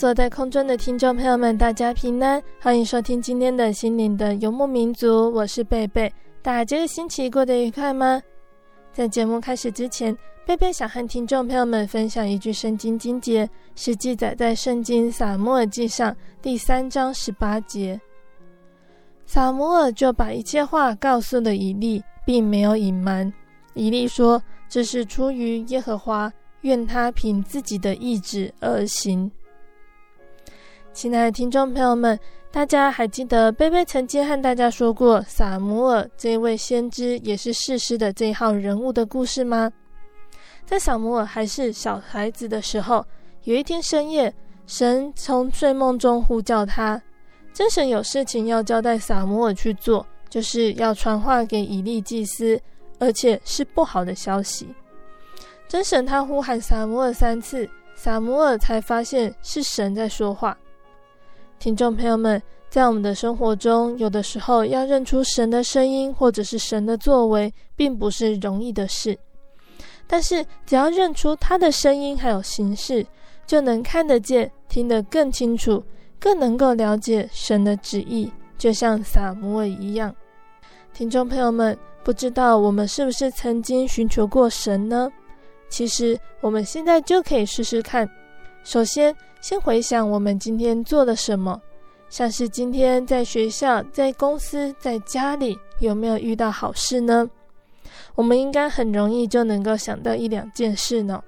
所在空中的听众朋友们，大家平安，欢迎收听今天的心灵的游牧民族，我是贝贝。大家这个星期过得愉快吗？在节目开始之前，贝贝想和听众朋友们分享一句圣经经节，是记载在圣经撒母耳记上第三章十八节。撒母耳就把一切话告诉了以利，并没有隐瞒。以利说：“这是出于耶和华，愿他凭自己的意志而行。”亲爱的听众朋友们，大家还记得贝贝曾经和大家说过撒母耳这位先知也是士师的这一号人物的故事吗？在撒母耳还是小孩子的时候，有一天深夜，神从睡梦中呼叫他，真神有事情要交代撒母耳去做，就是要传话给以利祭司，而且是不好的消息。真神他呼喊撒母耳三次，撒母耳才发现是神在说话。听众朋友们，在我们的生活中，有的时候要认出神的声音，或者是神的作为，并不是容易的事。但是，只要认出他的声音还有形式，就能看得见、听得更清楚，更能够了解神的旨意，就像撒母耳一样。听众朋友们，不知道我们是不是曾经寻求过神呢？其实，我们现在就可以试试看。首先，先回想我们今天做了什么，像是今天在学校、在公司、在家里有没有遇到好事呢？我们应该很容易就能够想到一两件事呢。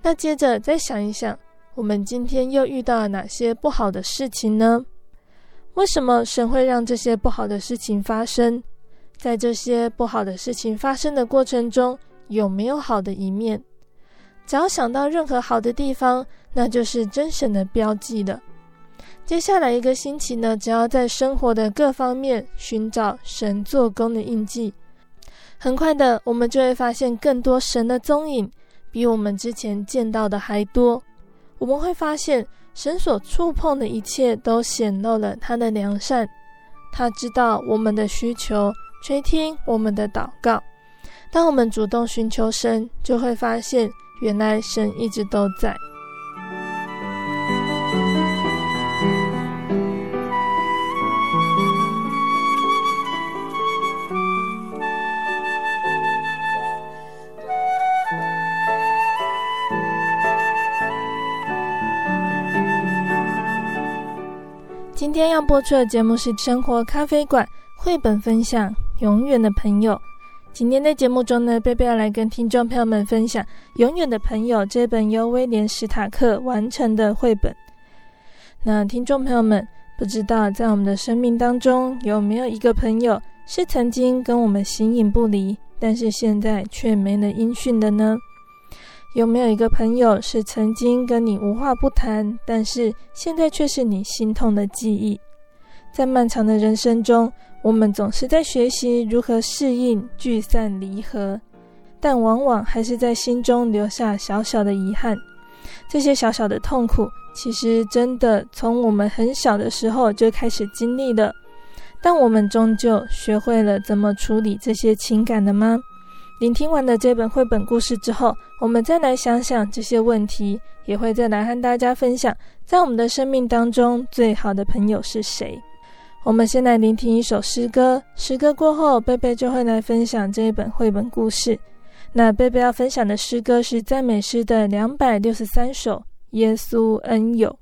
那接着再想一想，我们今天又遇到了哪些不好的事情呢？为什么神会让这些不好的事情发生？在这些不好的事情发生的过程中，有没有好的一面？只要想到任何好的地方，那就是真神的标记了。接下来一个星期呢，只要在生活的各方面寻找神做工的印记，很快的，我们就会发现更多神的踪影，比我们之前见到的还多。我们会发现，神所触碰的一切都显露了他的良善。他知道我们的需求，垂听我们的祷告。当我们主动寻求神，就会发现。原来神一直都在。今天要播出的节目是《生活咖啡馆》绘本分享《永远的朋友》。今天的节目中呢，贝贝要来跟听众朋友们分享《永远的朋友》这本由威廉·史塔克完成的绘本。那听众朋友们，不知道在我们的生命当中有没有一个朋友是曾经跟我们形影不离，但是现在却没了音讯的呢？有没有一个朋友是曾经跟你无话不谈，但是现在却是你心痛的记忆？在漫长的人生中，我们总是在学习如何适应聚散离合，但往往还是在心中留下小小的遗憾。这些小小的痛苦，其实真的从我们很小的时候就开始经历了。但我们终究学会了怎么处理这些情感了吗？聆听完了这本绘本故事之后，我们再来想想这些问题，也会再来和大家分享，在我们的生命当中，最好的朋友是谁？我们先来聆听一首诗歌，诗歌过后，贝贝就会来分享这一本绘本故事。那贝贝要分享的诗歌是赞美诗的两百六十三首，《耶稣恩友》。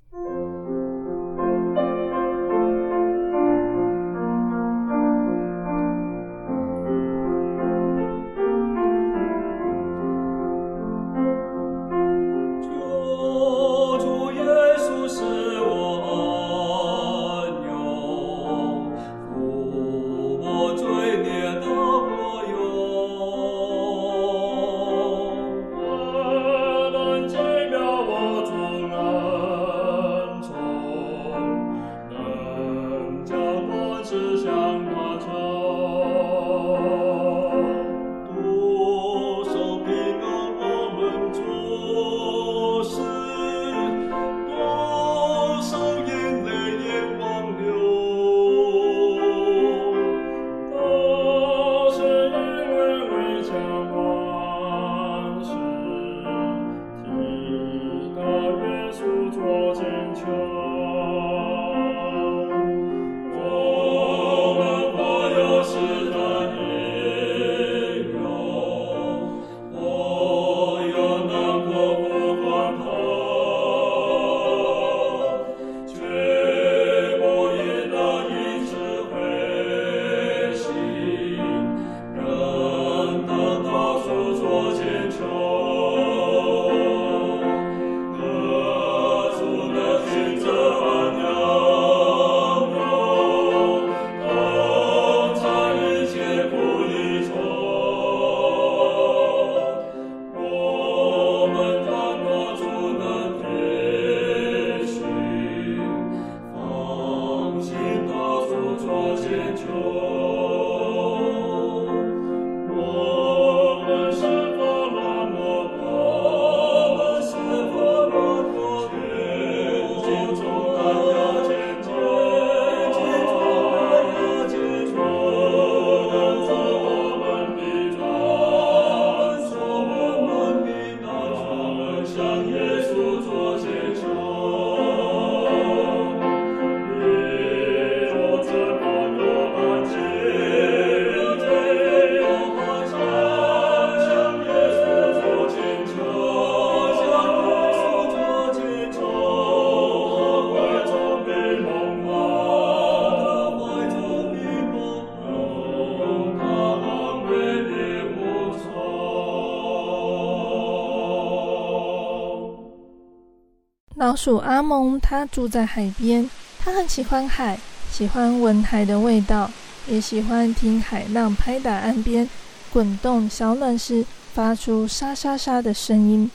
鼠阿蒙，他住在海边，他很喜欢海，喜欢闻海的味道，也喜欢听海浪拍打岸边，滚动小卵石，发出沙沙沙的声音。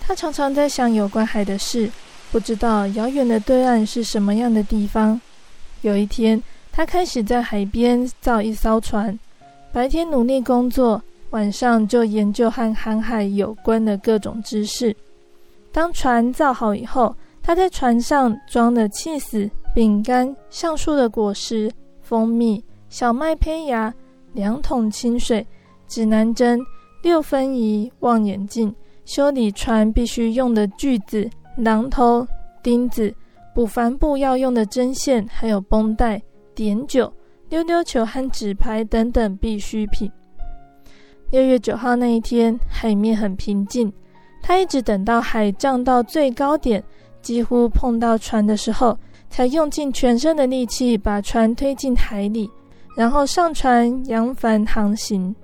他常常在想有关海的事，不知道遥远的对岸是什么样的地方。有一天，他开始在海边造一艘船，白天努力工作，晚上就研究和航海有关的各种知识。当船造好以后，他在船上装了起司、饼干、橡树的果实、蜂蜜、小麦胚芽、两桶清水、指南针、六分仪、望远镜、修理船必须用的锯子、榔头、钉子、补帆布要用的针线，还有绷带、碘酒、溜溜球和纸牌等等必需品。六月九号那一天，海面很平静。他一直等到海涨到最高点，几乎碰到船的时候，才用尽全身的力气把船推进海里，然后上船扬帆航行。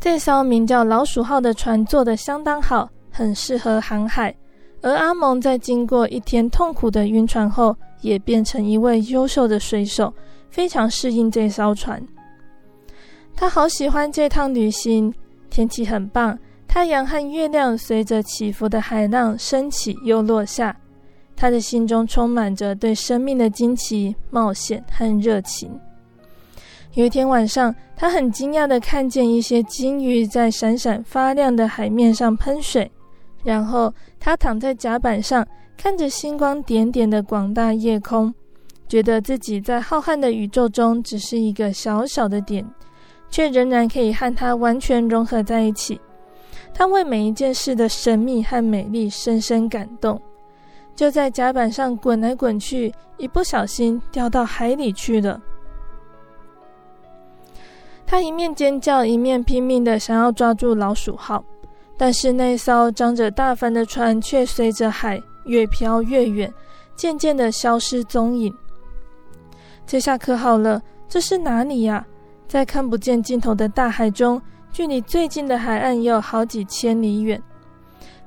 这艘名叫“老鼠号”的船做得相当好，很适合航海。而阿蒙在经过一天痛苦的晕船后，也变成一位优秀的水手，非常适应这艘船。他好喜欢这趟旅行，天气很棒。太阳和月亮随着起伏的海浪升起又落下，他的心中充满着对生命的惊奇、冒险和热情。有一天晚上，他很惊讶地看见一些鲸鱼在闪闪发亮的海面上喷水，然后他躺在甲板上，看着星光点点的广大夜空，觉得自己在浩瀚的宇宙中只是一个小小的点，却仍然可以和它完全融合在一起。他为每一件事的神秘和美丽深深感动，就在甲板上滚来滚去，一不小心掉到海里去了。他一面尖叫，一面拼命地想要抓住老鼠号，但是那艘张着大帆的船却随着海越飘越远，渐渐地消失踪影。这下可好了，这是哪里呀？在看不见尽头的大海中，距离最近的海岸也有好几千里远。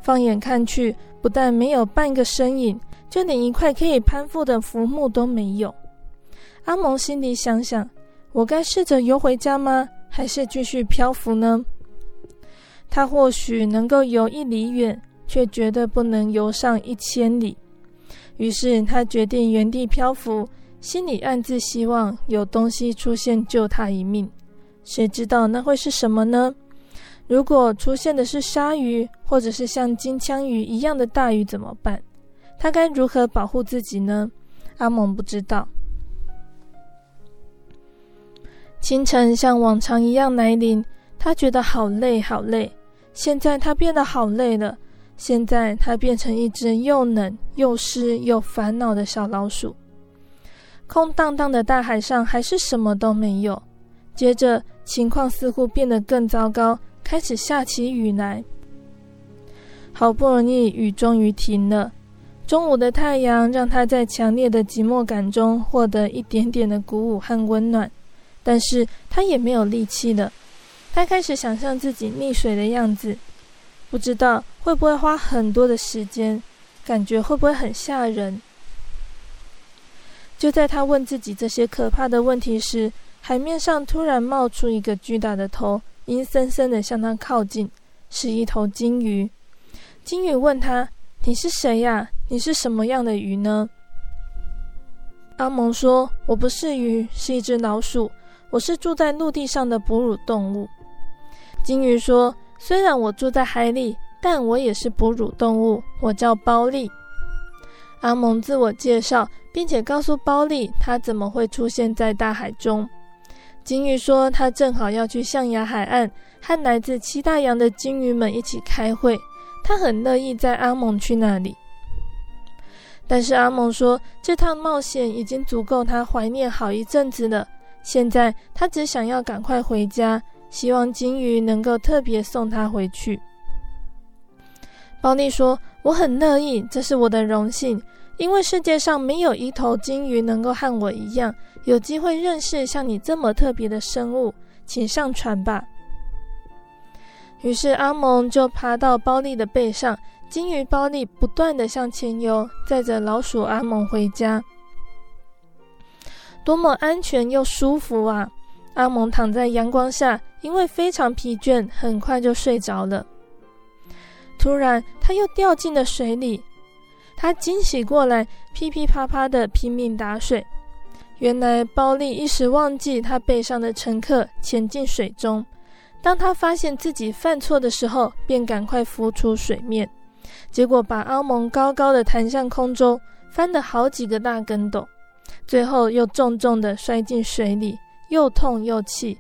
放眼看去，不但没有半个身影，就连一块可以攀附的浮木都没有。阿蒙心里想想。我该试着游回家吗？还是继续漂浮呢？他或许能够游一里远，却绝对不能游上一千里。于是他决定原地漂浮，心里暗自希望有东西出现救他一命。谁知道那会是什么呢？如果出现的是鲨鱼，或者是像金枪鱼一样的大鱼怎么办？他该如何保护自己呢？阿蒙不知道。清晨像往常一样来临，他觉得好累好累。现在他变得好累了。现在他变成一只又冷又湿又烦恼的小老鼠。空荡荡的大海上还是什么都没有。接着情况似乎变得更糟糕，开始下起雨来。好不容易雨终于停了。中午的太阳让他在强烈的寂寞感中获得一点点的鼓舞和温暖。但是他也没有力气了，他开始想象自己溺水的样子，不知道会不会花很多的时间，感觉会不会很吓人。就在他问自己这些可怕的问题时，海面上突然冒出一个巨大的头，阴森森地向他靠近，是一头鲸鱼。鲸鱼问他：“你是谁呀？你是什么样的鱼呢？”阿蒙说：“我不是鱼，是一只老鼠。”我是住在陆地上的哺乳动物。鲸鱼说：“虽然我住在海里，但我也是哺乳动物。我叫包利。”阿蒙自我介绍，并且告诉包利他怎么会出现在大海中。鲸鱼说：“他正好要去象牙海岸，和来自七大洋的鲸鱼们一起开会。他很乐意载阿蒙去那里。”但是阿蒙说：“这趟冒险已经足够他怀念好一阵子了。”现在他只想要赶快回家，希望鲸鱼能够特别送他回去。包利说：“我很乐意，这是我的荣幸，因为世界上没有一头鲸鱼能够和我一样，有机会认识像你这么特别的生物。请上船吧。”于是阿蒙就爬到包利的背上，鲸鱼包利不断的向前游，载着老鼠阿蒙回家。多么安全又舒服啊！阿蒙躺在阳光下，因为非常疲倦，很快就睡着了。突然，他又掉进了水里。他惊喜过来，噼噼啪啪地拼命打水。原来，包利一时忘记他背上的乘客潜进水中。当他发现自己犯错的时候，便赶快浮出水面，结果把阿蒙高高的弹向空中，翻了好几个大跟斗。最后又重重地摔进水里，又痛又气。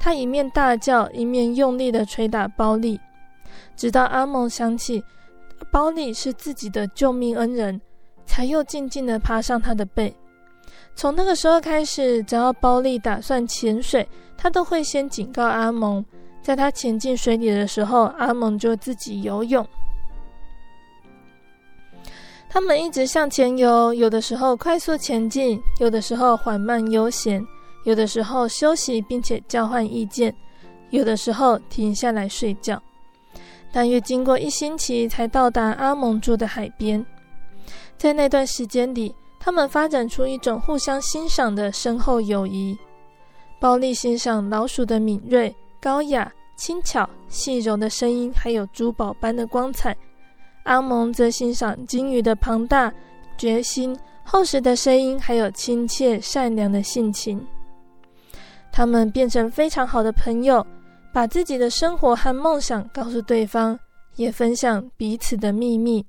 他一面大叫，一面用力地捶打包利，直到阿蒙想起包利是自己的救命恩人，才又静静地爬上他的背。从那个时候开始，只要包利打算潜水，他都会先警告阿蒙，在他潜进水里的时候，阿蒙就自己游泳。他们一直向前游，有的时候快速前进，有的时候缓慢悠闲，有的时候休息并且交换意见，有的时候停下来睡觉。大约经过一星期才到达阿蒙住的海边。在那段时间里，他们发展出一种互相欣赏的深厚友谊。包利欣赏老鼠的敏锐、高雅、轻巧、细柔的声音，还有珠宝般的光彩。阿蒙则欣赏鲸鱼的庞大、决心、厚实的声音，还有亲切善良的性情。他们变成非常好的朋友，把自己的生活和梦想告诉对方，也分享彼此的秘密。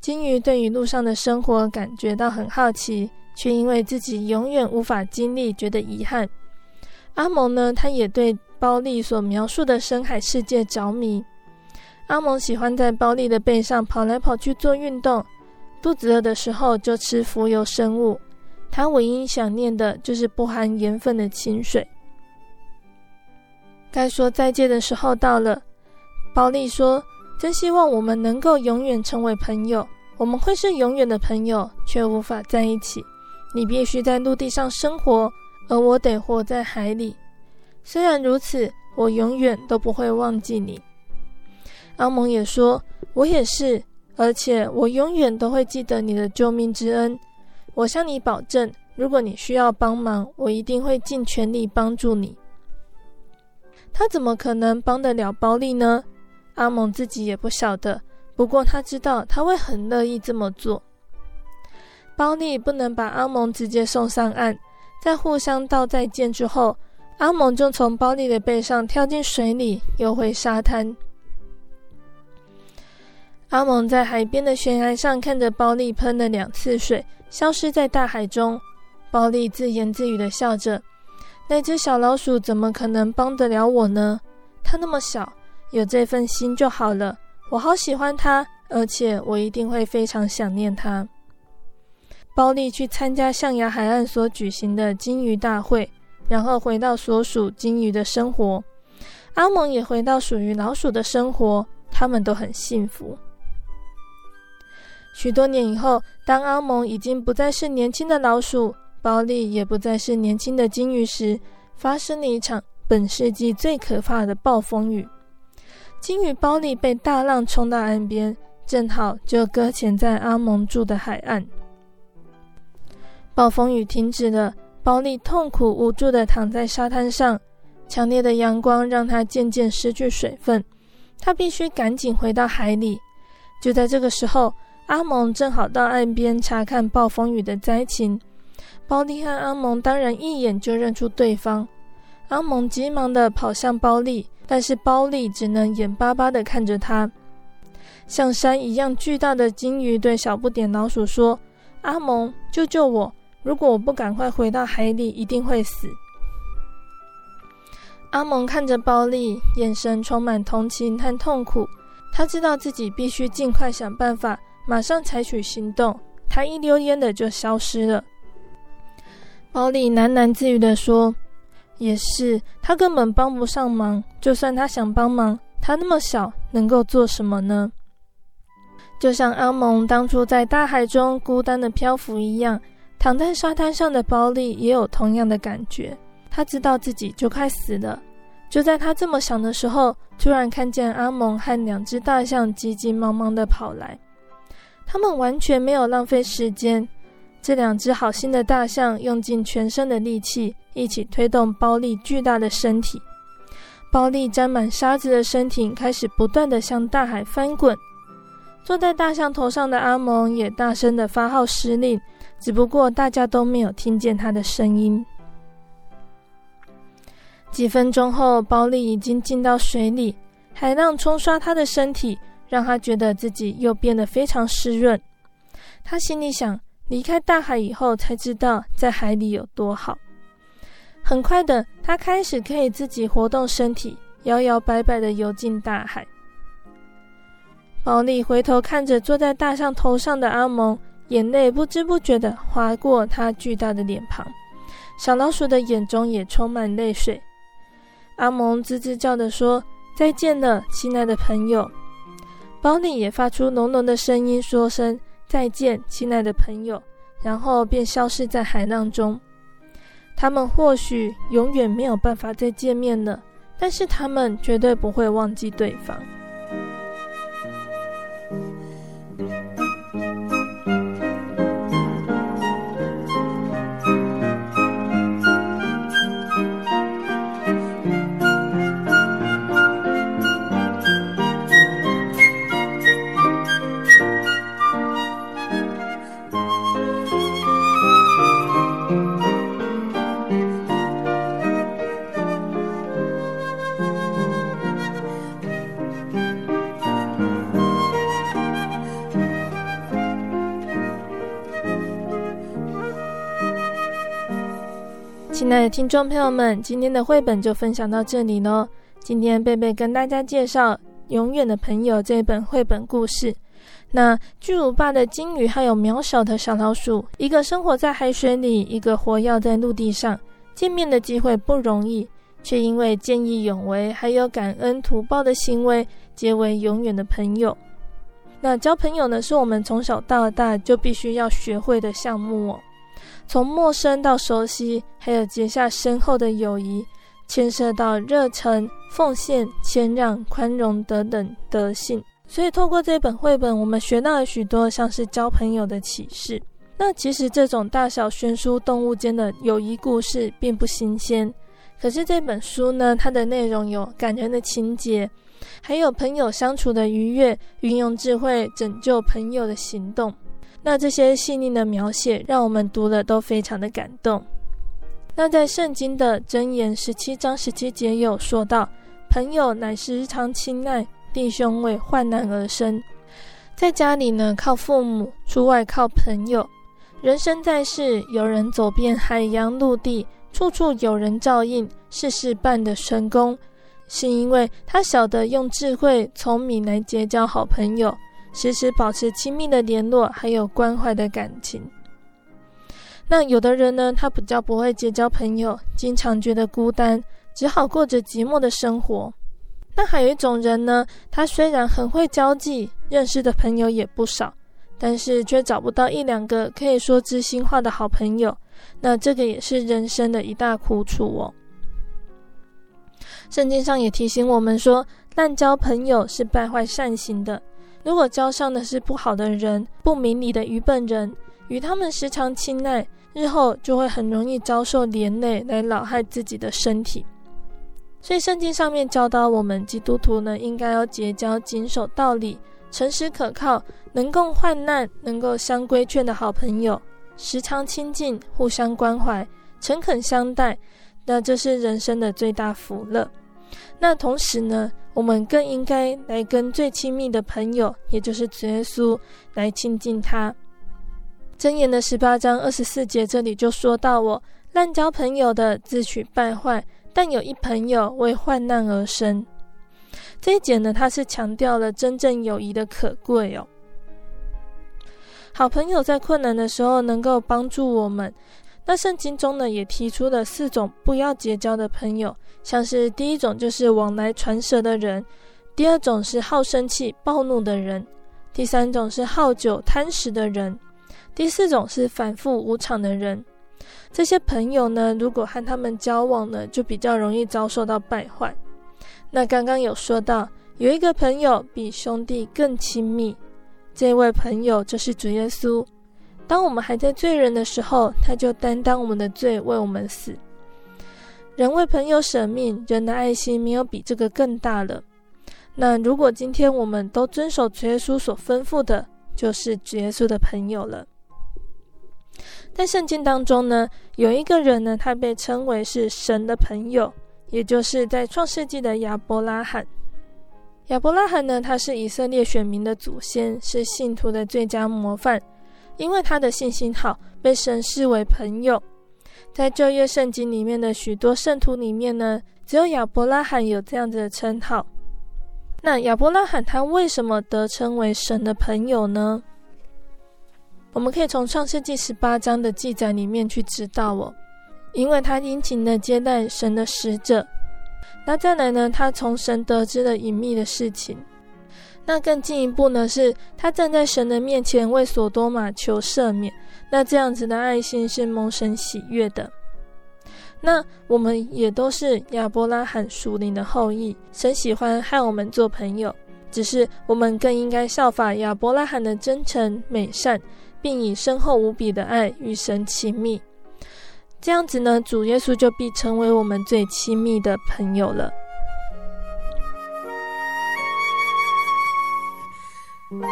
鲸鱼对于路上的生活感觉到很好奇，却因为自己永远无法经历，觉得遗憾。阿蒙呢，他也对包利所描述的深海世界着迷。阿蒙喜欢在包利的背上跑来跑去做运动，肚子饿的时候就吃浮游生物。他唯一想念的就是不含盐分的清水。该说再见的时候到了，包利说：“真希望我们能够永远成为朋友。我们会是永远的朋友，却无法在一起。你必须在陆地上生活，而我得活在海里。虽然如此，我永远都不会忘记你。”阿蒙也说：“我也是，而且我永远都会记得你的救命之恩。”我向你保证，如果你需要帮忙，我一定会尽全力帮助你。他怎么可能帮得了包利呢？阿蒙自己也不晓得，不过他知道他会很乐意这么做。包利不能把阿蒙直接送上岸，在互相道再见之后，阿蒙就从包利的背上跳进水里，游回沙滩。阿蒙在海边的悬崖上看着包利喷了两次水。消失在大海中，包利自言自语地笑着：“那只小老鼠怎么可能帮得了我呢？它那么小，有这份心就好了。我好喜欢它，而且我一定会非常想念它。”包利去参加象牙海岸所举行的鲸鱼大会，然后回到所属鲸鱼的生活。阿蒙也回到属于老鼠的生活，他们都很幸福。许多年以后，当阿蒙已经不再是年轻的老鼠，包利也不再是年轻的鲸鱼时，发生了一场本世纪最可怕的暴风雨。鲸鱼包利被大浪冲到岸边，正好就搁浅在阿蒙住的海岸。暴风雨停止了，包利痛苦无助地躺在沙滩上，强烈的阳光让他渐渐失去水分，他必须赶紧回到海里。就在这个时候，阿蒙正好到岸边查看暴风雨的灾情，包利和阿蒙当然一眼就认出对方。阿蒙急忙地跑向包利，但是包利只能眼巴巴地看着他。像山一样巨大的鲸鱼对小不点老鼠说：“阿蒙，救救我！如果我不赶快回到海里，一定会死。”阿蒙看着包利，眼神充满同情和痛苦。他知道自己必须尽快想办法。马上采取行动，他一溜烟的就消失了。包利喃喃自语的说：“也是，他根本帮不上忙。就算他想帮忙，他那么小，能够做什么呢？”就像阿蒙当初在大海中孤单的漂浮一样，躺在沙滩上的包利也有同样的感觉。他知道自己就快死了。就在他这么想的时候，突然看见阿蒙和两只大象急急忙忙的跑来。他们完全没有浪费时间，这两只好心的大象用尽全身的力气，一起推动包利巨大的身体。包利沾满沙子的身体开始不断的向大海翻滚。坐在大象头上的阿蒙也大声的发号施令，只不过大家都没有听见他的声音。几分钟后，包利已经进到水里，海浪冲刷他的身体。让他觉得自己又变得非常湿润。他心里想：离开大海以后，才知道在海里有多好。很快的，他开始可以自己活动身体，摇摇摆摆的游进大海。包利回头看着坐在大象头上的阿蒙，眼泪不知不觉的划过他巨大的脸庞。小老鼠的眼中也充满泪水。阿蒙吱吱叫的说：“再见了，亲爱的朋友。”包利也发出浓浓的声音，说声再见，亲爱的朋友，然后便消失在海浪中。他们或许永远没有办法再见面了，但是他们绝对不会忘记对方。听众朋友们，今天的绘本就分享到这里喽。今天贝贝跟大家介绍《永远的朋友》这本绘本故事。那巨无霸的鲸鱼还有渺小的小老鼠，一个生活在海水里，一个活跃在陆地上，见面的机会不容易，却因为见义勇为还有感恩图报的行为，结为永远的朋友。那交朋友呢，是我们从小到大就必须要学会的项目哦。从陌生到熟悉，还有结下深厚的友谊，牵涉到热忱、奉献、谦让、宽容等等德性。所以，透过这本绘本，我们学到了许多像是交朋友的启示。那其实这种大小悬殊动物间的友谊故事并不新鲜。可是这本书呢，它的内容有感人的情节，还有朋友相处的愉悦，运用智慧拯救朋友的行动。那这些细腻的描写，让我们读了都非常的感动。那在圣经的箴言十七章十七节有说到：“朋友乃时常亲爱，弟兄为患难而生。”在家里呢，靠父母；出外靠朋友。人生在世，有人走遍海洋陆地，处处有人照应，事事办得成功，是因为他晓得用智慧、聪明来结交好朋友。时时保持亲密的联络，还有关怀的感情。那有的人呢，他比较不会结交朋友，经常觉得孤单，只好过着寂寞的生活。那还有一种人呢，他虽然很会交际，认识的朋友也不少，但是却找不到一两个可以说知心话的好朋友。那这个也是人生的一大苦楚哦。圣经上也提醒我们说，滥交朋友是败坏善行的。如果交上的是不好的人、不明理的愚笨人，与他们时常亲爱，日后就会很容易遭受连累，来扰害自己的身体。所以圣经上面教导我们基督徒呢，应该要结交谨守道理、诚实可靠、能共患难、能够相规劝的好朋友，时常亲近、互相关怀、诚恳相待，那这是人生的最大福乐。那同时呢，我们更应该来跟最亲密的朋友，也就是主耶稣，来亲近他。箴言的十八章二十四节这里就说到：“我滥交朋友的自取败坏，但有一朋友为患难而生。”这一节呢，它是强调了真正友谊的可贵哦。好朋友在困难的时候能够帮助我们。那圣经中呢，也提出了四种不要结交的朋友，像是第一种就是往来传舌的人，第二种是好生气暴怒的人，第三种是好酒贪食的人，第四种是反复无常的人。这些朋友呢，如果和他们交往呢，就比较容易遭受到败坏。那刚刚有说到，有一个朋友比兄弟更亲密，这位朋友就是主耶稣。当我们还在罪人的时候，他就担当我们的罪，为我们死。人为朋友舍命，人的爱心没有比这个更大了。那如果今天我们都遵守主耶稣所吩咐的，就是主耶稣的朋友了。在圣经当中呢，有一个人呢，他被称为是神的朋友，也就是在创世纪的亚伯拉罕。亚伯拉罕呢，他是以色列选民的祖先，是信徒的最佳模范。因为他的信心好，被神视为朋友。在旧约圣经里面的许多圣徒里面呢，只有亚伯拉罕有这样子的称号。那亚伯拉罕他为什么得称为神的朋友呢？我们可以从创世纪十八章的记载里面去知道哦。因为他殷勤的接待神的使者。那再来呢，他从神得知了隐秘的事情。那更进一步呢，是他站在神的面前为所多玛求赦免。那这样子的爱心是蒙神喜悦的。那我们也都是亚伯拉罕属灵的后裔，神喜欢和我们做朋友，只是我们更应该效法亚伯拉罕的真诚美善，并以深厚无比的爱与神亲密。这样子呢，主耶稣就必成为我们最亲密的朋友了。我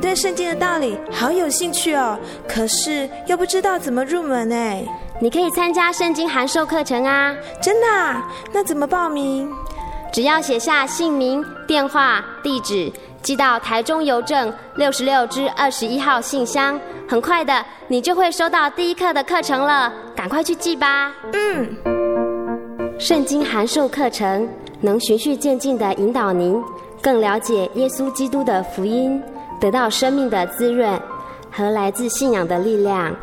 对圣经的道理好有兴趣哦，可是又不知道怎么入门哎。你可以参加圣经函授课程啊！真的啊？那怎么报名？只要写下姓名、电话、地址，寄到台中邮政六十六至二十一号信箱，很快的，你就会收到第一课的课程了。赶快去记吧。嗯，圣经函授课程能循序渐进的引导您更了解耶稣基督的福音，得到生命的滋润和来自信仰的力量。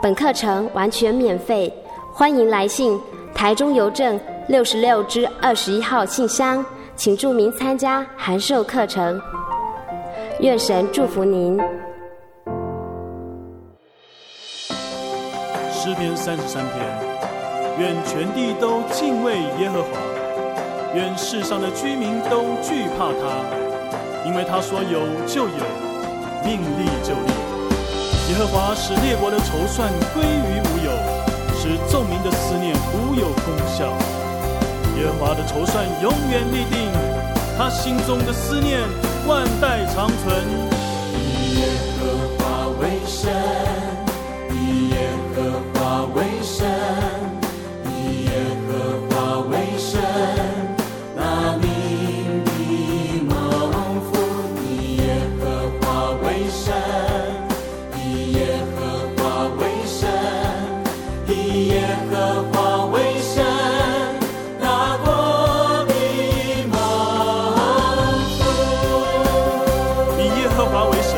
本课程完全免费，欢迎来信台中邮政。六十六支二十一号信箱，请注明参加函授课程。愿神祝福您。诗篇三十三篇，愿全地都敬畏耶和华，愿世上的居民都惧怕他，因为他说有就有，命立就立。耶和华使列国的筹算归于无有，使众民的思念无有功效。耶和华的筹算永远立定，他心中的思念万代长存。以耶和华为神，和华为。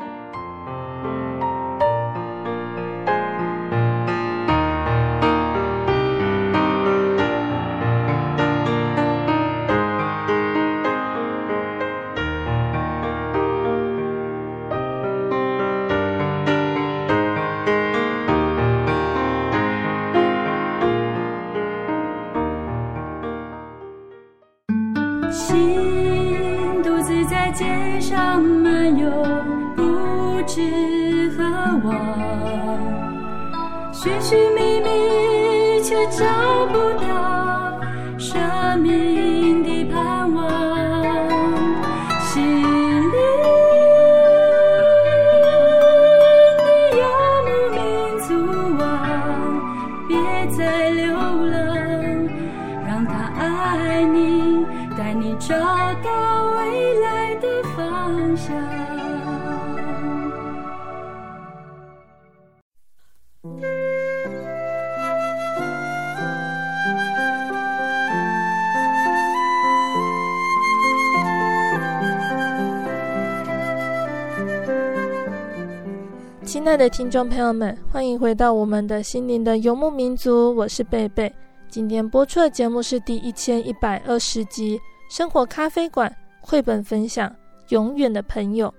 亲爱的听众朋友们，欢迎回到我们的心灵的游牧民族，我是贝贝。今天播出的节目是第一千一百二十集《生活咖啡馆》绘本分享《永远的朋友》。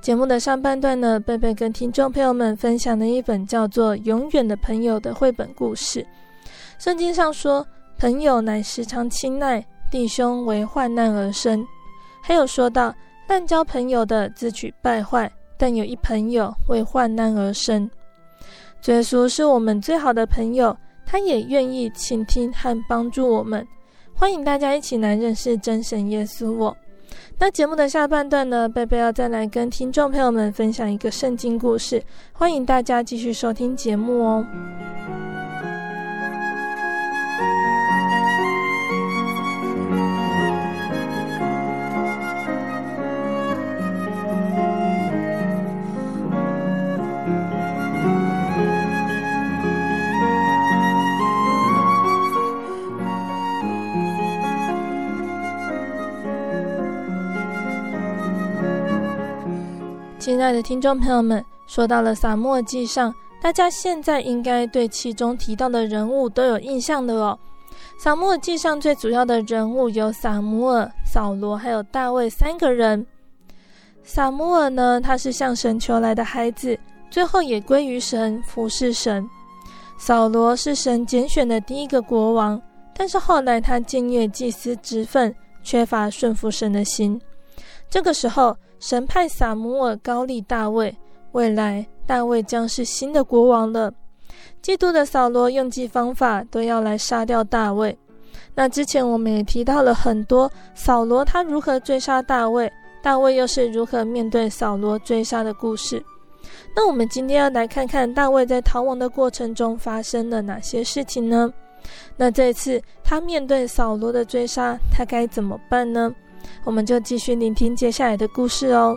节目的上半段呢，贝贝跟听众朋友们分享了一本叫做《永远的朋友》的绘本故事。圣经上说，朋友乃时常亲爱，弟兄为患难而生。还有说到，滥交朋友的自取败坏。但有一朋友为患难而生，耶稣是我们最好的朋友，他也愿意倾听和帮助我们。欢迎大家一起来认识真神耶稣我。那节目的下半段呢，贝贝要再来跟听众朋友们分享一个圣经故事，欢迎大家继续收听节目哦。亲爱的听众朋友们，说到了撒母耳记上，大家现在应该对其中提到的人物都有印象的哦。撒母耳记上最主要的人物有撒母耳、扫罗还有大卫三个人。撒母耳呢，他是向神求来的孩子，最后也归于神，服侍神。扫罗是神拣选的第一个国王，但是后来他僭越祭司职分，缺乏顺服神的心。这个时候，神派撒母耳高立大卫，未来大卫将是新的国王了。嫉妒的扫罗用尽方法都要来杀掉大卫。那之前我们也提到了很多扫罗他如何追杀大卫，大卫又是如何面对扫罗追杀的故事。那我们今天要来看看大卫在逃亡的过程中发生了哪些事情呢？那这次他面对扫罗的追杀，他该怎么办呢？我们就继续聆听接下来的故事哦。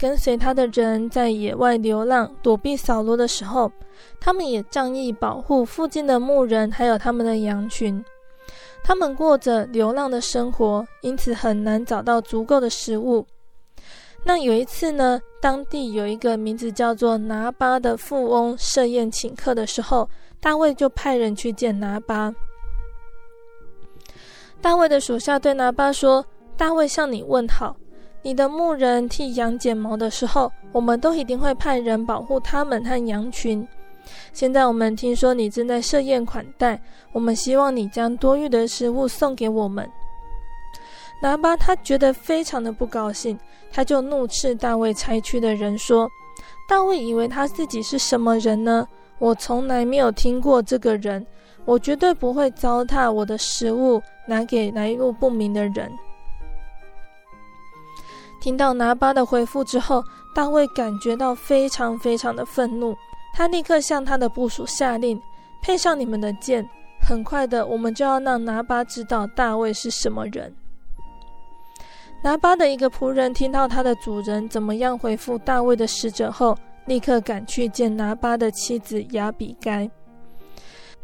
跟随他的人在野外流浪，躲避扫罗的时候，他们也仗义保护附近的牧人，还有他们的羊群。他们过着流浪的生活，因此很难找到足够的食物。那有一次呢，当地有一个名字叫做拿巴的富翁设宴请客的时候，大卫就派人去见拿巴。大卫的属下对拿巴说：“大卫向你问好。你的牧人替羊剪毛的时候，我们都一定会派人保护他们和羊群。现在我们听说你正在设宴款待，我们希望你将多余的食物送给我们。”拿巴他觉得非常的不高兴，他就怒斥大卫差去的人说：“大卫以为他自己是什么人呢？我从来没有听过这个人，我绝对不会糟蹋我的食物拿给来路不明的人。”听到拿巴的回复之后，大卫感觉到非常非常的愤怒，他立刻向他的部属下令：“配上你们的剑，很快的，我们就要让拿巴知道大卫是什么人。”拿巴的一个仆人听到他的主人怎么样回复大卫的使者后，立刻赶去见拿巴的妻子亚比该。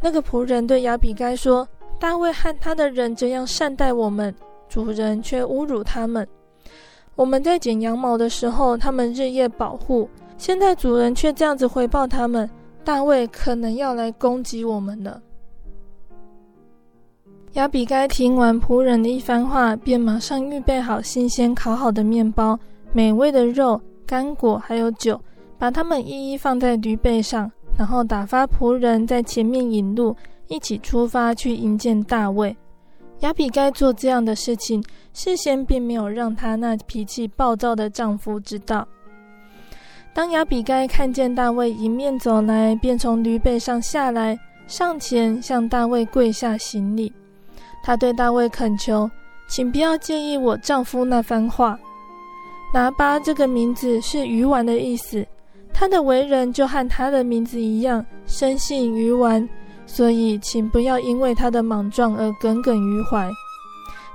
那个仆人对亚比该说：“大卫和他的人这样善待我们，主人却侮辱他们。我们在剪羊毛的时候，他们日夜保护，现在主人却这样子回报他们，大卫可能要来攻击我们了。”亚比该听完仆人的一番话，便马上预备好新鲜烤好的面包、美味的肉、干果，还有酒，把他们一一放在驴背上，然后打发仆人在前面引路，一起出发去迎接大卫。亚比该做这样的事情，事先并没有让她那脾气暴躁的丈夫知道。当亚比该看见大卫迎面走来，便从驴背上下来，上前向大卫跪下行礼。她对大卫恳求：“请不要介意我丈夫那番话。拿巴这个名字是鱼丸的意思，他的为人就和他的名字一样，生性鱼丸，所以请不要因为他的莽撞而耿耿于怀。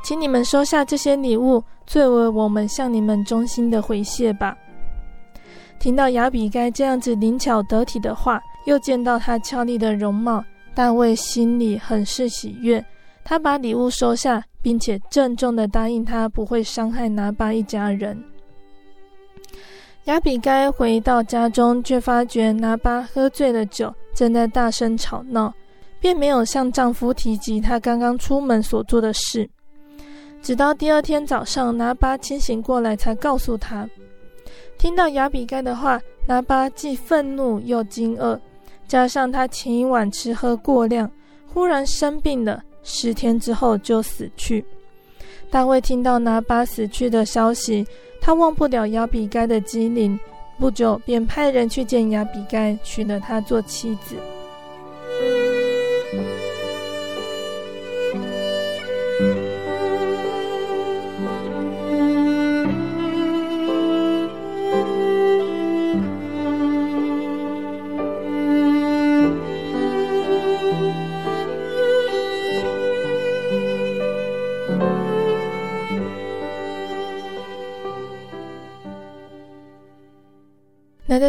请你们收下这些礼物，作为我们向你们衷心的回谢吧。”听到亚比该这样子灵巧得体的话，又见到她俏丽的容貌，大卫心里很是喜悦。他把礼物收下，并且郑重地答应他不会伤害拿巴一家人。亚比该回到家中，却发觉拿巴喝醉了酒，正在大声吵闹，便没有向丈夫提及她刚刚出门所做的事。直到第二天早上，拿巴清醒过来，才告诉他。听到亚比该的话，拿巴既愤怒又惊愕，加上他前一晚吃喝过量，忽然生病了。十天之后就死去。大卫听到拿巴死去的消息，他忘不了亚比该的机灵，不久便派人去见亚比该，娶了她做妻子。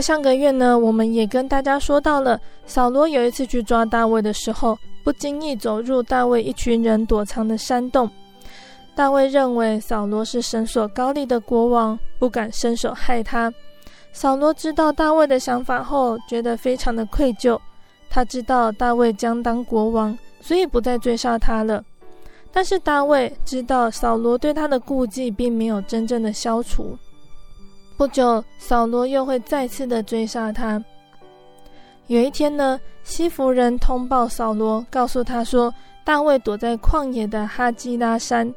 上个月呢，我们也跟大家说到了，扫罗有一次去抓大卫的时候，不经意走入大卫一群人躲藏的山洞。大卫认为扫罗是神所膏立的国王，不敢伸手害他。扫罗知道大卫的想法后，觉得非常的愧疚。他知道大卫将当国王，所以不再追杀他了。但是大卫知道扫罗对他的顾忌并没有真正的消除。不久，扫罗又会再次的追杀他。有一天呢，西弗人通报扫罗，告诉他说，大卫躲在旷野的哈基拉山。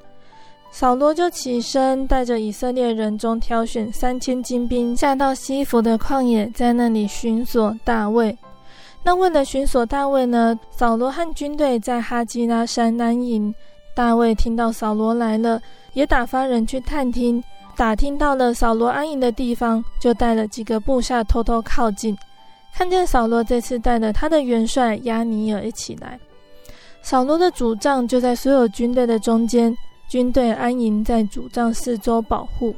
扫罗就起身，带着以色列人中挑选三千精兵，下到西弗的旷野，在那里寻索大卫。那为了寻索大卫呢，扫罗和军队在哈基拉山安营。大卫听到扫罗来了，也打发人去探听。打听到了扫罗安营的地方，就带了几个部下偷偷靠近。看见扫罗这次带了他的元帅亚尼尔一起来，扫罗的主帐就在所有军队的中间，军队安营在主帐四周保护。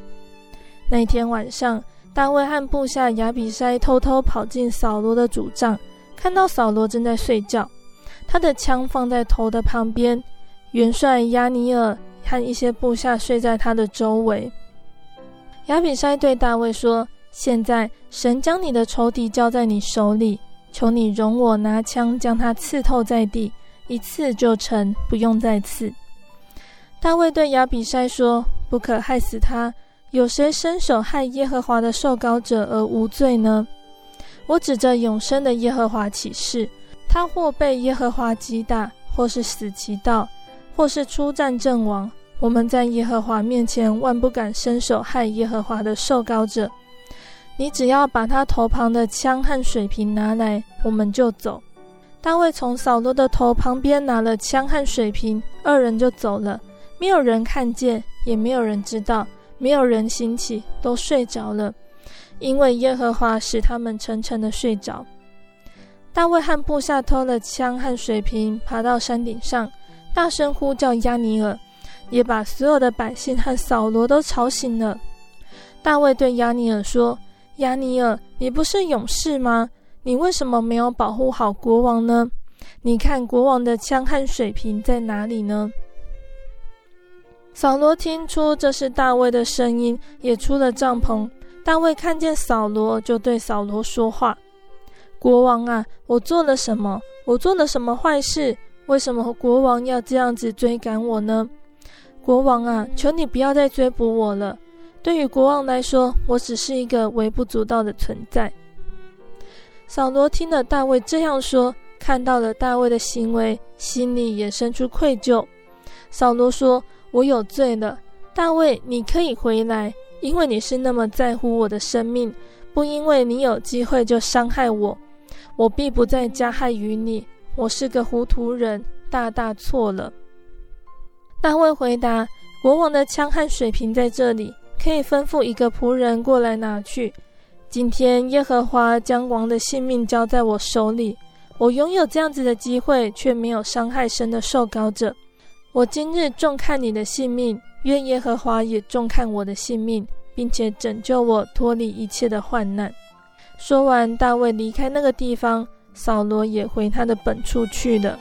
那天晚上，大卫和部下亚比筛偷偷跑进扫罗的主帐，看到扫罗正在睡觉，他的枪放在头的旁边，元帅亚尼尔和一些部下睡在他的周围。亚比筛对大卫说：“现在神将你的仇敌交在你手里，求你容我拿枪将他刺透在地，一刺就成，不用再刺。”大卫对亚比筛说：“不可害死他。有谁伸手害耶和华的受膏者而无罪呢？我指着永生的耶和华起誓，他或被耶和华击打，或是死其道，或是出战阵亡。我们在耶和华面前万不敢伸手害耶和华的受膏者。你只要把他头旁的枪和水瓶拿来，我们就走。”大卫从扫罗的头旁边拿了枪和水瓶，二人就走了。没有人看见，也没有人知道，没有人兴起，都睡着了，因为耶和华使他们沉沉的睡着。大卫和部下偷了枪和水瓶，爬到山顶上，大声呼叫押尼珥，也把所有的百姓和扫罗都吵醒了。大卫对押尼尔说：“押尼尔，你不是勇士吗？你为什么没有保护好国王呢？你看国王的枪和水瓶在哪里呢？”扫罗听出这是大卫的声音，也出了帐篷。大卫看见扫罗，就对扫罗说话：“国王啊，我做了什么？我做了什么坏事？为什么国王要这样子追赶我呢？国王啊，求你不要再追捕我了。对于国王来说，我只是一个微不足道的存在。”扫罗听了大卫这样说，看到了大卫的行为，心里也生出愧疚。扫罗说。我有罪了，大卫，你可以回来，因为你是那么在乎我的生命，不因为你有机会就伤害我，我必不再加害于你。我是个糊涂人，大大错了。大卫回答：国王的枪和水瓶在这里，可以吩咐一个仆人过来拿去。今天耶和华将王的性命交在我手里，我拥有这样子的机会，却没有伤害神的受膏者。我今日重看你的性命，愿耶和华也重看我的性命，并且拯救我脱离一切的患难。说完，大卫离开那个地方，扫罗也回他的本处去了。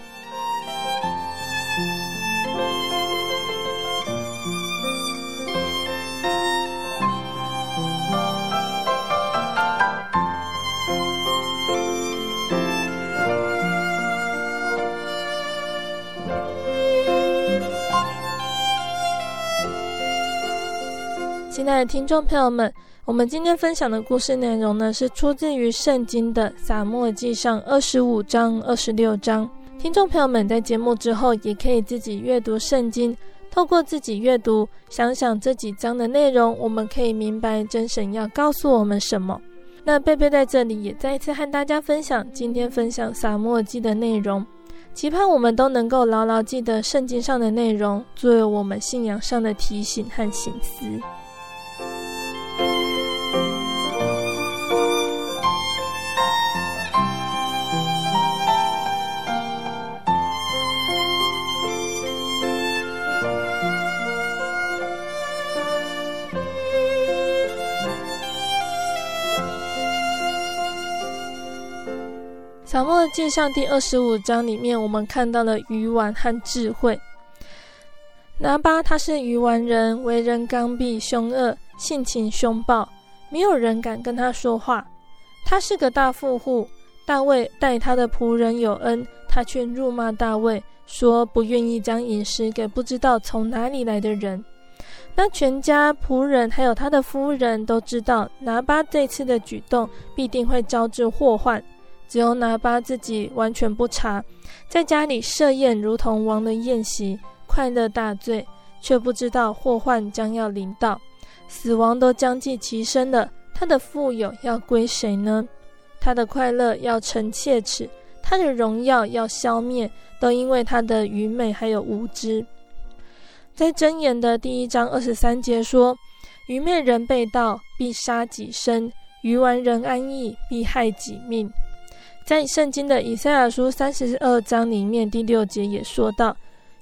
亲爱的听众朋友们，我们今天分享的故事内容呢，是出自于圣经的撒母耳记上二十五章、二十六章。听众朋友们在节目之后，也可以自己阅读圣经，透过自己阅读，想想这几章的内容，我们可以明白真神要告诉我们什么。那贝贝在这里也再一次和大家分享今天分享撒母耳记的内容，期盼我们都能够牢牢记得圣经上的内容，作为我们信仰上的提醒和醒思。撒母耳记上第二十五章里面，我们看到了愚顽和智慧。拿八他是愚顽人，为人刚愎凶恶，性情凶暴，没有人敢跟他说话。他是个大富户，大卫待他的仆人有恩，他却辱骂大卫，说不愿意将饮食给不知道从哪里来的人。那全家仆人还有他的夫人都知道，拿八这次的举动必定会招致祸患。只有拿八自己完全不察，在家里设宴如同王的宴席，快乐大醉，却不知道祸患将要临到，死亡都将近其身了。他的富有要归谁呢？他的快乐要成切齿，他的荣耀要消灭，都因为他的愚昧还有无知。在箴言的第一章二十三节说：“愚昧人被盗，必杀己身；愚顽人安逸，必害己命。”在圣经的以赛亚书三十二章里面，第六节也说到：“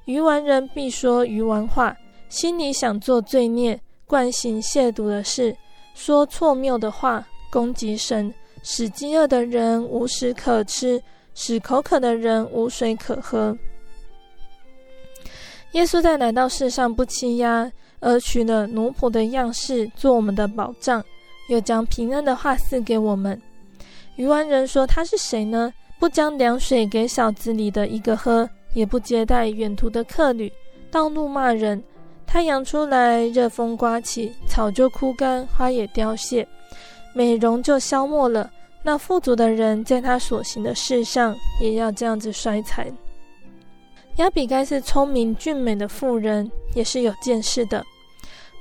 愚顽人必说愚顽话，心里想做罪孽，惯行亵渎的事，说错谬的话，攻击神，使饥饿的人无食可吃，使口渴的人无水可喝。”耶稣在来到世上不欺压，而取了奴仆的样式做我们的保障，又将平安的话赐给我们。愚顽人说：“他是谁呢？不将凉水给小子里的一个喝，也不接待远途的客旅，到路骂人。太阳出来，热风刮起，草就枯干，花也凋谢，美容就消没了。那富足的人在他所行的事上，也要这样子衰残。亚比该是聪明俊美的妇人，也是有见识的。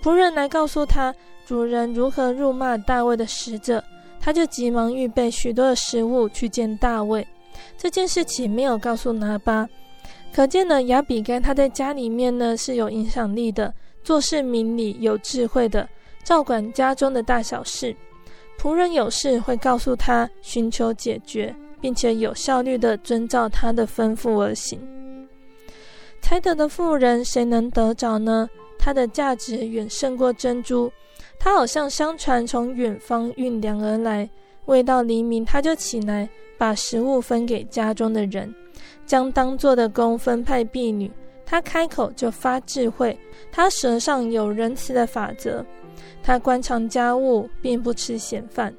仆人来告诉他主人如何辱骂大卫的使者，他就急忙预备许多的食物去见大卫。这件事情没有告诉拿巴。可见呢，亚比该他在家里面呢是有影响力的，做事明理，有智慧的，照管家中的大小事。仆人有事会告诉他，寻求解决，并且有效率的遵照他的吩咐而行。才德的妇人，谁能得着呢？她的价值远胜过珍珠，他好像相传从远方运粮而来，未到黎明，他就起来，把食物分给家中的人。将当做的工分派婢女，他开口就发智慧，他舌上有仁慈的法则，他观察家务，并不吃闲饭。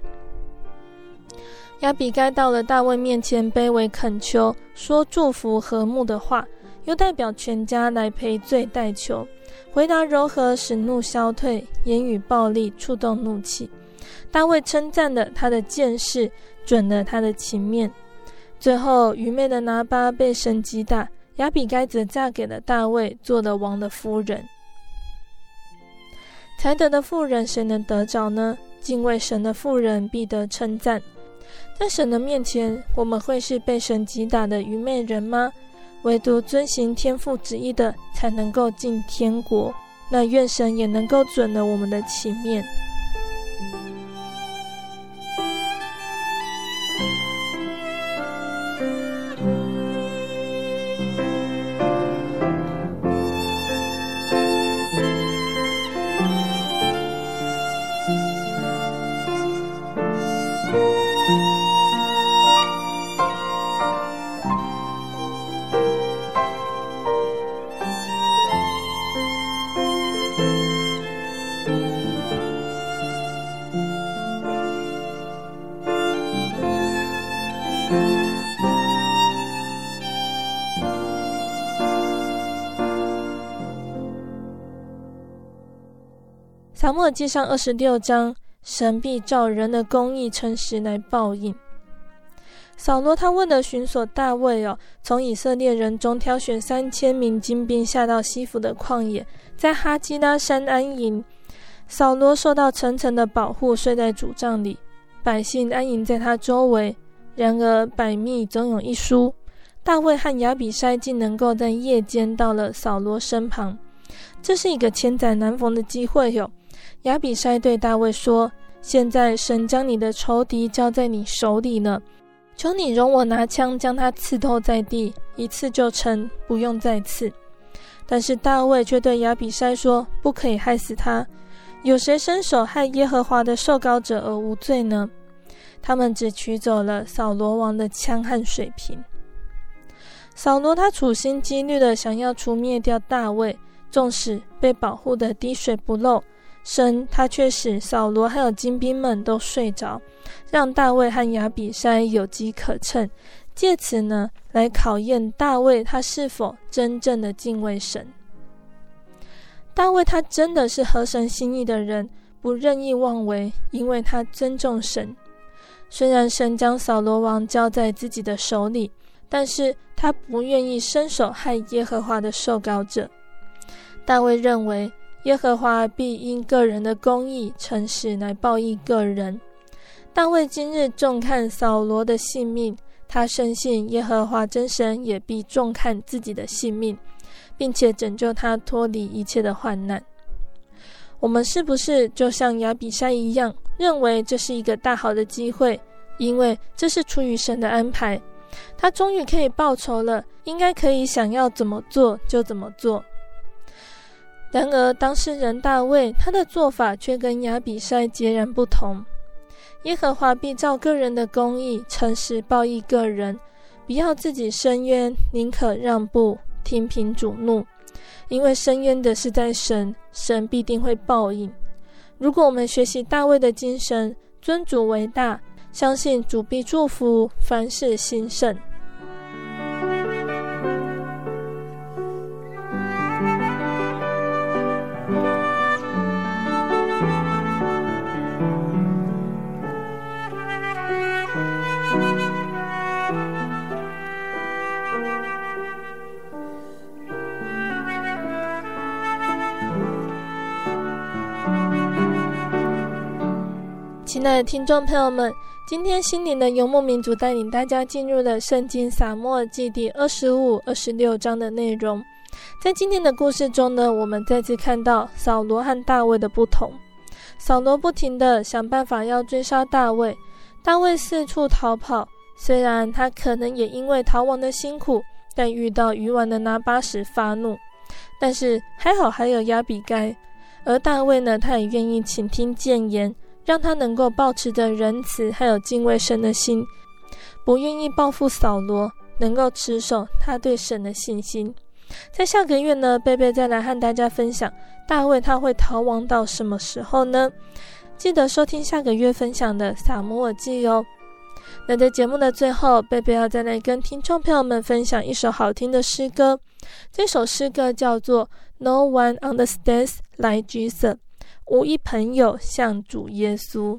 亚比该到了大卫面前，卑微恳求，说祝福和睦的话，又代表全家来赔罪代求，回答柔和，使怒消退，言语暴力，触动怒气。大卫称赞了他的见识，准了他的情面。最后，愚昧的拿八被神击打，亚比该则嫁给了大卫，做了王的夫人。才德的妇人，谁能得着呢？敬畏神的妇人必得称赞。在神的面前，我们会是被神击打的愚昧人吗？唯独遵行天父旨意的，才能够进天国。那愿神也能够准了我们的情面。撒母尔记上二十六章，神必照人的公义诚实来报应。扫罗他问了寻索大卫哦，从以色列人中挑选三千名精兵下到西弗的旷野，在哈基拉山安营。扫罗受到层层的保护，睡在主帐里，百姓安营在他周围。然而百密总有一疏，大卫和亚比筛竟能够在夜间到了扫罗身旁，这是一个千载难逢的机会哟。亚比筛对大卫说：“现在神将你的仇敌交在你手里了，求你容我拿枪将他刺透在地，一次就成，不用再刺。”但是大卫却对亚比筛说：“不可以害死他，有谁伸手害耶和华的受膏者而无罪呢？”他们只取走了扫罗王的枪和水瓶。扫罗他处心积虑的想要除灭掉大卫，纵使被保护的滴水不漏。神他却使扫罗还有精兵们都睡着，让大卫和亚比筛有机可乘，借此呢来考验大卫他是否真正的敬畏神。大卫他真的是合神心意的人，不任意妄为，因为他尊重神。虽然神将扫罗王交在自己的手里，但是他不愿意伸手害耶和华的受膏者。大卫认为。耶和华必因个人的公义、诚实来报应个人。大卫今日重看扫罗的性命，他深信耶和华真神也必重看自己的性命，并且拯救他脱离一切的患难。我们是不是就像亚比筛一样，认为这是一个大好的机会？因为这是出于神的安排，他终于可以报仇了，应该可以想要怎么做就怎么做。然而，当事人大卫他的做法却跟亚比筛截然不同。耶和华必照个人的公义、诚实报应个人，不要自己伸冤，宁可让步，听凭主怒。因为伸冤的是在神，神必定会报应。如果我们学习大卫的精神，尊主为大，相信主必祝福，凡事兴盛。亲爱的听众朋友们，今天心灵的游牧民族带领大家进入了圣经撒母耳记第二十五、二十六章的内容。在今天的故事中呢，我们再次看到扫罗和大卫的不同。扫罗不停地想办法要追杀大卫，大卫四处逃跑。虽然他可能也因为逃亡的辛苦，但遇到愚顽的拿八时发怒。但是还好还有亚比该，而大卫呢，他也愿意倾听谏言，让他能够保持着仁慈还有敬畏神的心，不愿意报复扫罗，能够持守他对神的信心。在下个月呢，贝贝再来和大家分享大卫他会逃亡到什么时候呢？记得收听下个月分享的撒母耳记哦。那在节目的最后，贝贝要再来跟听众朋友们分享一首好听的诗歌。这首诗歌叫做《No One Understands Like Jesus》，无一朋友像主耶稣。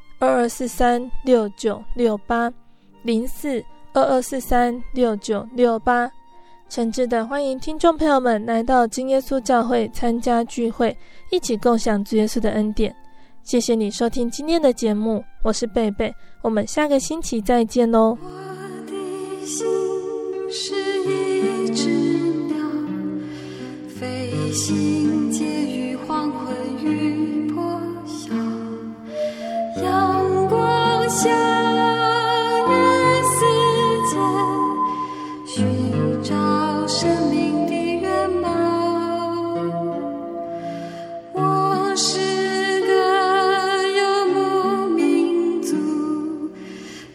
二二四三六九六八零四二二四三六九六八，诚挚的欢迎听众朋友们来到金耶稣教会参加聚会，一起共享主耶稣的恩典。谢谢你收听今天的节目，我是贝贝，我们下个星期再见喽。向日世间，寻找生命的圆满。我是个游牧民族，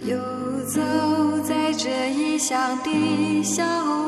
游走在这异乡的小屋。